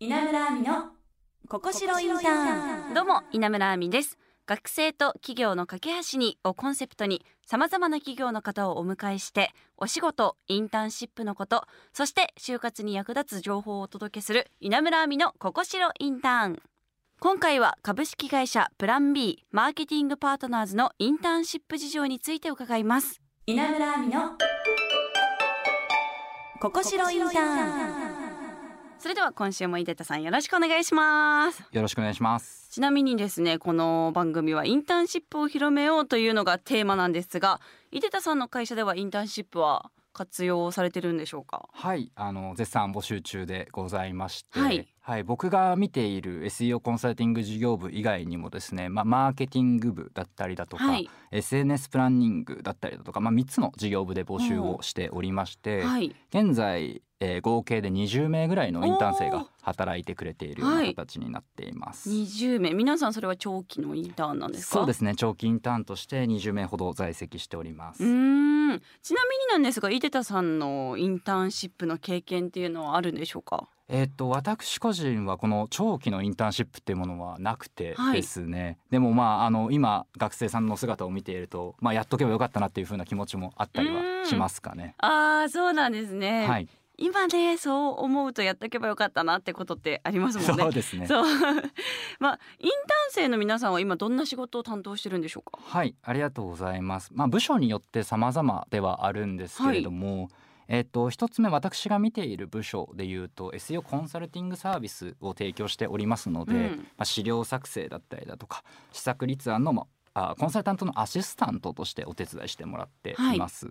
稲村亜美のここしろインターン。どうも稲村亜美です。学生と企業の架け橋にをコンセプトにさまざまな企業の方をお迎えしてお仕事インターンシップのことそして就活に役立つ情報をお届けする稲村亜美のここしろインターン。今回は株式会社プラン B マーケティングパートナーズのインターンシップ事情について伺います。稲村亜美のここしろインターンそれでは今週も井出田さんよろしくお願いします。よろしくお願いします。ちなみにですねこの番組はインターンシップを広めようというのがテーマなんですが井出田さんの会社ではインターンシップは活用されてるんでしょうか？はいあの絶賛募集中でございまして、はいはい、僕が見ている SEO コンサルティング事業部以外にもですね、まあ、マーケティング部だったりだとか、はい。SNS プランニングだったりだとか、まあ、3つの事業部で募集をしておりまして、はい。現在、えー合計で20名ぐらいのインターン生が働いてくれているような形になっています。20名。皆さんそれは長期のインターンなんですか？そうですね長期インターンとして20名ほど在籍しております。うーん。ちなみになんですが井出田さんのインターンシップの経験っていうのはあるんでしょうか？えっと私個人はこの長期のインターンシップっていうものはなくてはい。ですね、でもまああの今学生さんの姿を見ていると、まあ、やっとけばよかったなっていう風な気持ちもあったりはしますかね。ああそうなんですね、はい、今ねそう思うとやっとけばよかったなってことってありますもんね。そうですね。そう。まあインターン生の皆さんは今どんな仕事を担当してるんでしょうか？はい、ありがとうございます。まあ部署によって様々ではあるんですけれども、えっと一つ目私が見ている部署でいうと SEO コンサルティングサービスを提供しておりますので、うん。まあ資料作成だったりだとか施策立案のまあコンサルタントのアシスタントとしてお手伝いしてもらっています。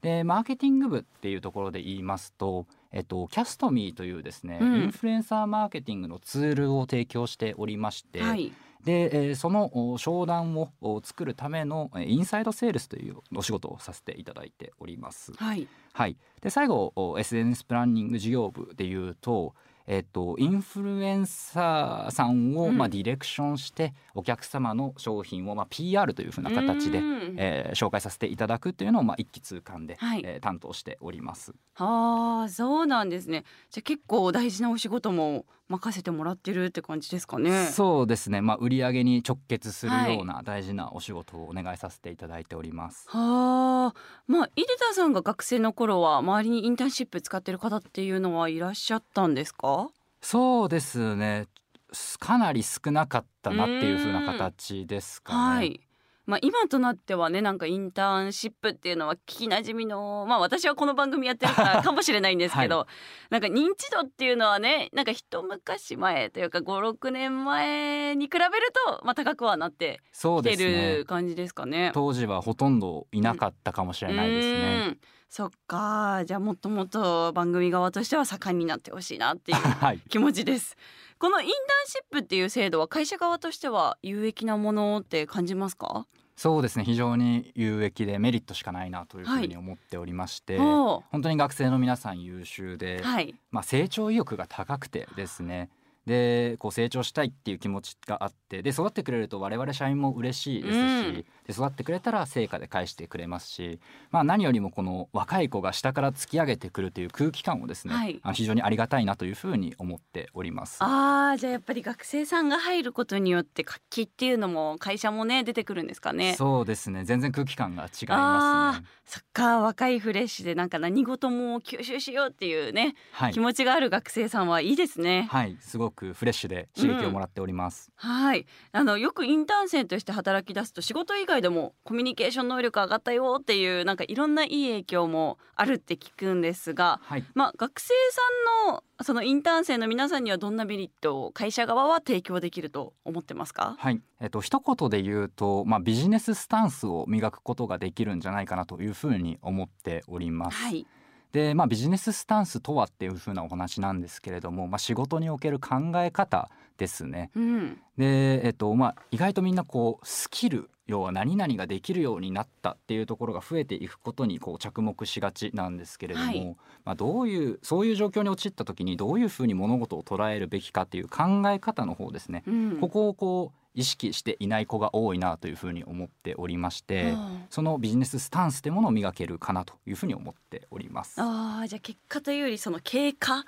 でマーケティング部っていうところで言いますと、えっと、キャストミーというですね、うん。インフルエンサーマーケティングのツールを提供しておりまして、はいで、えーそのお商談をお作るためのえーインサイドセールスというお仕事をさせていただいております。はい。はい、で最後お SNS プランニング事業部でいうと、えっとインフルエンサーさんを、うん。まあ、ディレクションしてお客様の商品を、まあ、PR というふうな形で、うん。えー紹介させていただくというのを、まあ、一気通貫で、はい。えー担当しております。ああそうなんですね。じゃあ結構大事なお仕事も任せてもらってるって感じですかね。そうですね、まあ、売り上げに直結するはいような大事なお仕事をお願いさせていただいております。はあ。まあ井出田さんが学生の頃は周りにインターンシップ使ってる方っていうのはいらっしゃったんですか？そうですね。すかなり少なかったなっていう風な形ですかね。はい。まあ今となってはねなんかインターンシップっていうのは聞きなじみのまあ私はこの番組やってるから かもしれないんですけど、はなんか認知度っていうのはねなんか一昔前というか56年前に比べるとまあ高くはなってそうきてる。感じですかね。当時はほとんどいなかったかもしれないですうね。んそっかじゃあもっともっと番組側としては盛んになってほしいなっていう はい。気持ちです。このインターンシップっていう制度は会社側としては有益なものって感じますか？そうですね。非常に有益でメリットしかないなというふうに思っておりまして、お本当に学生の皆さん優秀で、はい。まあ成長意欲が高くてですね。でこう成長したいっていう気持ちがあってで育ってくれると我々社員も嬉しいですし、うんで育ってくれたら成果で返してくれますし、まあ、何よりもこの若い子が下から突き上げてくるという空気感をですね、はいあの非常にありがたいなというふうに思っております。ああじゃあやっぱり学生さんが入ることによって活気っていうのも会社もね出てくるんですかね？そうですね全然空気感が違いますね。そっか若いフレッシュでなんか何事も吸収しようっていうね、はい気持ちがある学生さんはいいですね。はい、すごくフレッシュで刺激をもらっております。はい、あのよくインターン生として働き出すと仕事以外でもコミュニケーション能力上がったよっていうなんかいろんないい影響もあるって聞くんですが、はい、まあ学生さんのそのインターン生の皆さんにはどんなメリットを会社側は提供できると思ってますか？はい、えっと一言で言うと、まあビジネススタンスを磨くことができるんじゃないかなというふうに思っております。はい、で、まあビジネススタンスとはっていうふうなお話なんですけれども、まあ仕事における考え方ですね。うん、で、えっとまあ意外とみんなこうスキル要は何々ができるようになったっていうところが増えていくことにこう着目しがちなんですけれども、はい。まあ、どういうそういう状況に陥った時にどういうふうに物事を捉えるべきかっていう考え方の方ですね、うん、ここをこう意識していない子が多いなというふうに思っておりまして、そのビジネススタンスというものを磨けるかなというふうに思っております。ああじゃあ結果というよりその経過っ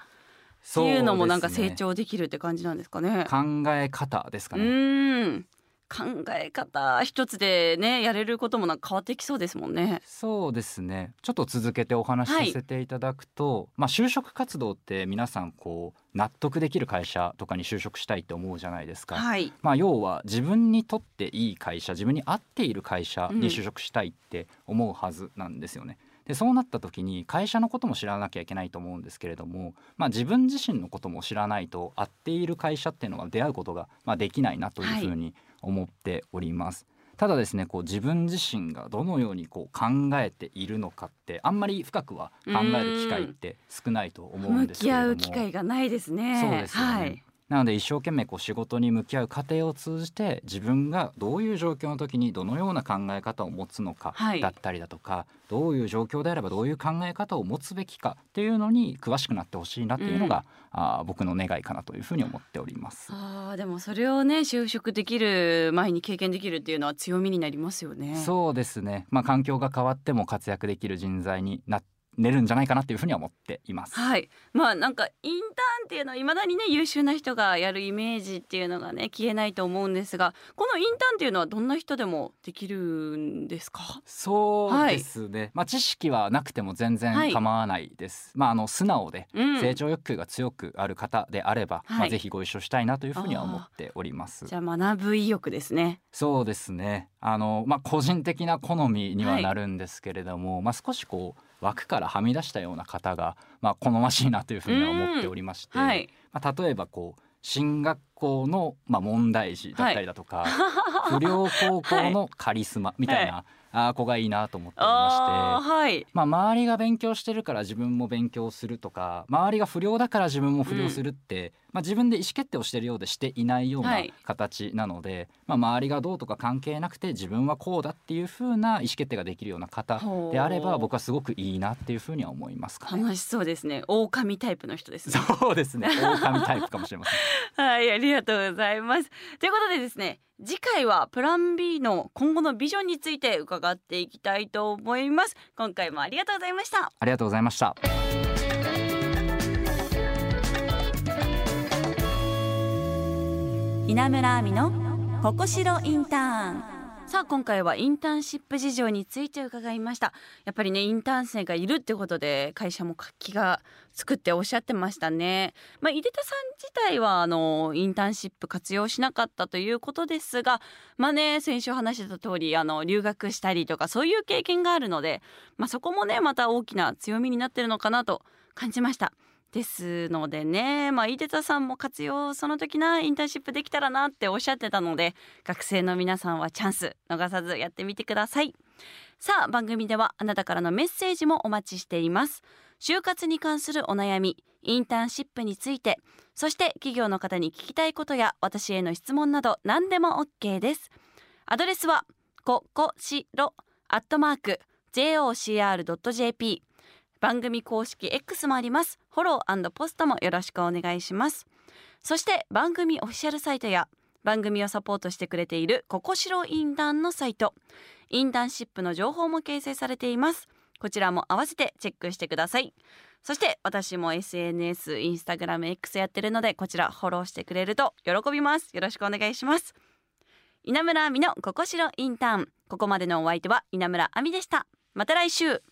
ていうのもなんか成長できるって感じなんですかね。考え方ですかね。うん考え方一つでねやれることもなんか変わってきそうですもんね。そうですね。ちょっと続けてお話しさせていただくと、はい、まあ就職活動って皆さんこう納得できる会社とかに就職したいって思うじゃないですか、はい、まあ要は自分にとっていい会社自分に合っている会社に就職したいって思うはずなんですよね。うんでそうなった時に会社のことも知らなきゃいけないと思うんですけれども、まあ、自分自身のことも知らないと合っている会社っていうのは出会うことが、まあ、できないなというふうに思っております。はいただですねこう自分自身がどのようにこう考えているのかってあんまり深くは考える機会って少ないと思うんですけれども。向き合う機会がないですね。そうですよね、はいなので一生懸命こう仕事に向き合う過程を通じて自分がどういう状況の時にどのような考え方を持つのかだったりだとか、はい、どういう状況であればどういう考え方を持つべきかっていうのに詳しくなってほしいなっていうのが、うん、あ僕の願いかなというふうに思っております。あでもそれをね就職できる前に経験できるっていうのは強みになりますよね。そうですね。まあ環境が変わっても活躍できる人材になって寝るんじゃないかなっていうふうには思っています。はい。まあなんかインターンっていうのはいまだにね優秀な人がやるイメージっていうのがね消えないと思うんですが、このインターンっていうのはどんな人でもできるんですか？そうですね。はい、まあ知識はなくても全然構わないです。はい、まああの素直で成長欲求が強くある方であれば、うん、まあぜひご一緒したいなというふうには思っております。じゃあ学ぶ意欲ですね。そうですね。あのまあ個人的な好みにはなるんですけれども、まあ少しこう枠からはみ出したような方が、まあ、好ましいなというふうには思っておりまして、はい、まあ、例えばこう進学校の、まあ、問題児だったりだとか、はい、不良高校のカリスマみたいな、は子がいいなと思っておりまして、はい、まあ、周りが勉強してるから自分も勉強するとか周りが不良だから自分も不良するって、うん、まあ、自分で意思決定をしてるようでしていないような形なので、はい、まあ、周りがどうとか関係なくて自分はこうだっていうふうな意思決定ができるような方であれば僕はすごくいいなっていうふうには思います。か、ね、楽しそうですね。狼タイプの人ですね。そうですね。狼タイプかもしれません。はいありがとうございます。ということでですね次回はプラン B の今後のビジョンについて伺っていきたいと思います。今回もありがとうございました。ありがとうございました稲村亜美のここしろインターン。さあ今回はインターンシップ事情について伺いました。やっぱりねインターン生がいるってことで会社も活気が作っておっしゃってましたね。まあ、井出田さん自体はあのインターンシップ活用しなかったということですがまあね先週話してた通りあの留学したりとかそういう経験があるのでまあ、そこもねまた大きな強みになってるのかなと感じました。ですのでね。まあ飯手田さんも活用その時なインターンシップできたらなっておっしゃってたので学生の皆さんはチャンス逃さずやってみてください。さあ番組ではあなたからのメッセージもお待ちしています。就活に関するお悩みインターンシップについてそして企業の方に聞きたいことや私への質問など何でも OK です。アドレスはここしろアットマーク jocr.jp 番組公式 X もあります。フォローポストもよろしくお願いします。そして番組オフィシャルサイトや番組をサポートしてくれているココシロインターンのサイト。インターンシップの情報も掲載されています。こちらも合わせてチェックしてください。そして私も SNS インスタグラム X やってるのでこちらフォローしてくれると喜びます。よろしくお願いします。稲村亜美のココシロインターン。ここまでのお相手は稲村亜美でした。また来週。